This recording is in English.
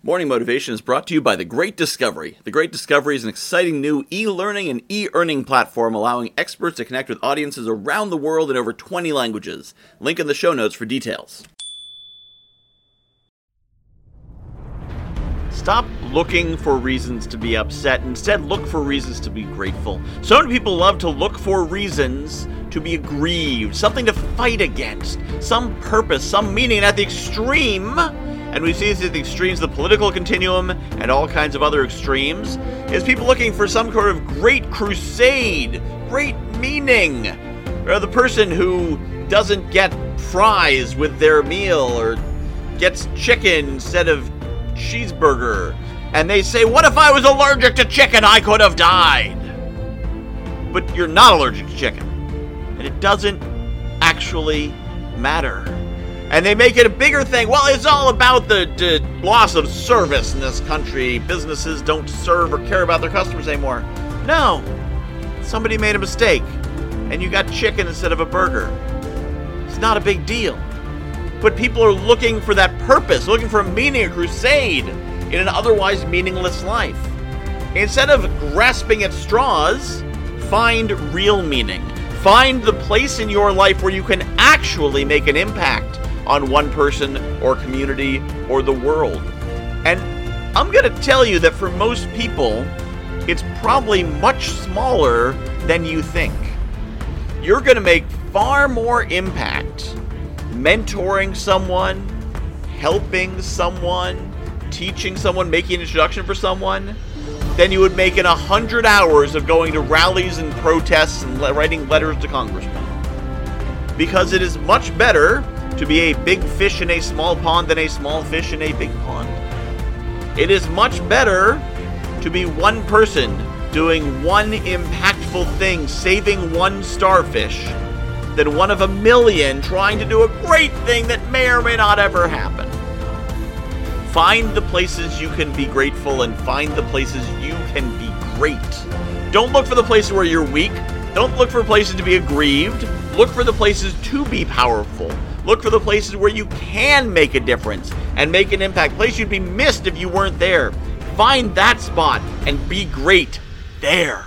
Morning Motivation is brought to you by The Great Discovery. The Great Discovery is an exciting new e learning and e earning platform allowing experts to connect with audiences around the world in over 20 languages. Link in the show notes for details. Stop looking for reasons to be upset. Instead, look for reasons to be grateful. So many people love to look for reasons to be aggrieved, something to fight against, some purpose, some meaning, and at the extreme, and we see this at the extremes, of the political continuum, and all kinds of other extremes, is people looking for some sort of great crusade, great meaning. Or the person who doesn't get fries with their meal, or gets chicken instead of cheeseburger. And they say, What if I was allergic to chicken? I could have died. But you're not allergic to chicken. And it doesn't actually matter and they make it a bigger thing. Well, it's all about the, the, loss of service in this country. Businesses don't serve or care about their customers anymore. No, somebody made a mistake, and you got chicken instead of a burger. It's not a big deal. But people are looking for that purpose, looking for a meaning, a crusade in an otherwise meaningless life. Instead of grasping at straws, find real meaning. Find the place in your life where you can actually make an impact on one person or community or the world. And I'm going to tell you that for most people, it's probably much smaller than you think. You're going to make far more impact mentoring someone, helping someone, teaching someone, making an introduction for someone than you would make in a hundred hours of going to rallies and protests and writing letters to congressmen. Because it is much better to be a big fish in a small pond than a small fish in a big pond. It is much better to be one person doing one impactful thing, saving one starfish, than one of a million trying to do a great thing that may or may not ever happen. Find the places you can be grateful and find the places you can be great. Don't look for the places where you're weak. Don't look for places to be aggrieved. Look for the places to be powerful. Look for the places where you can make a difference and make an impact. Place you'd be missed if you weren't there. Find that spot and be great there.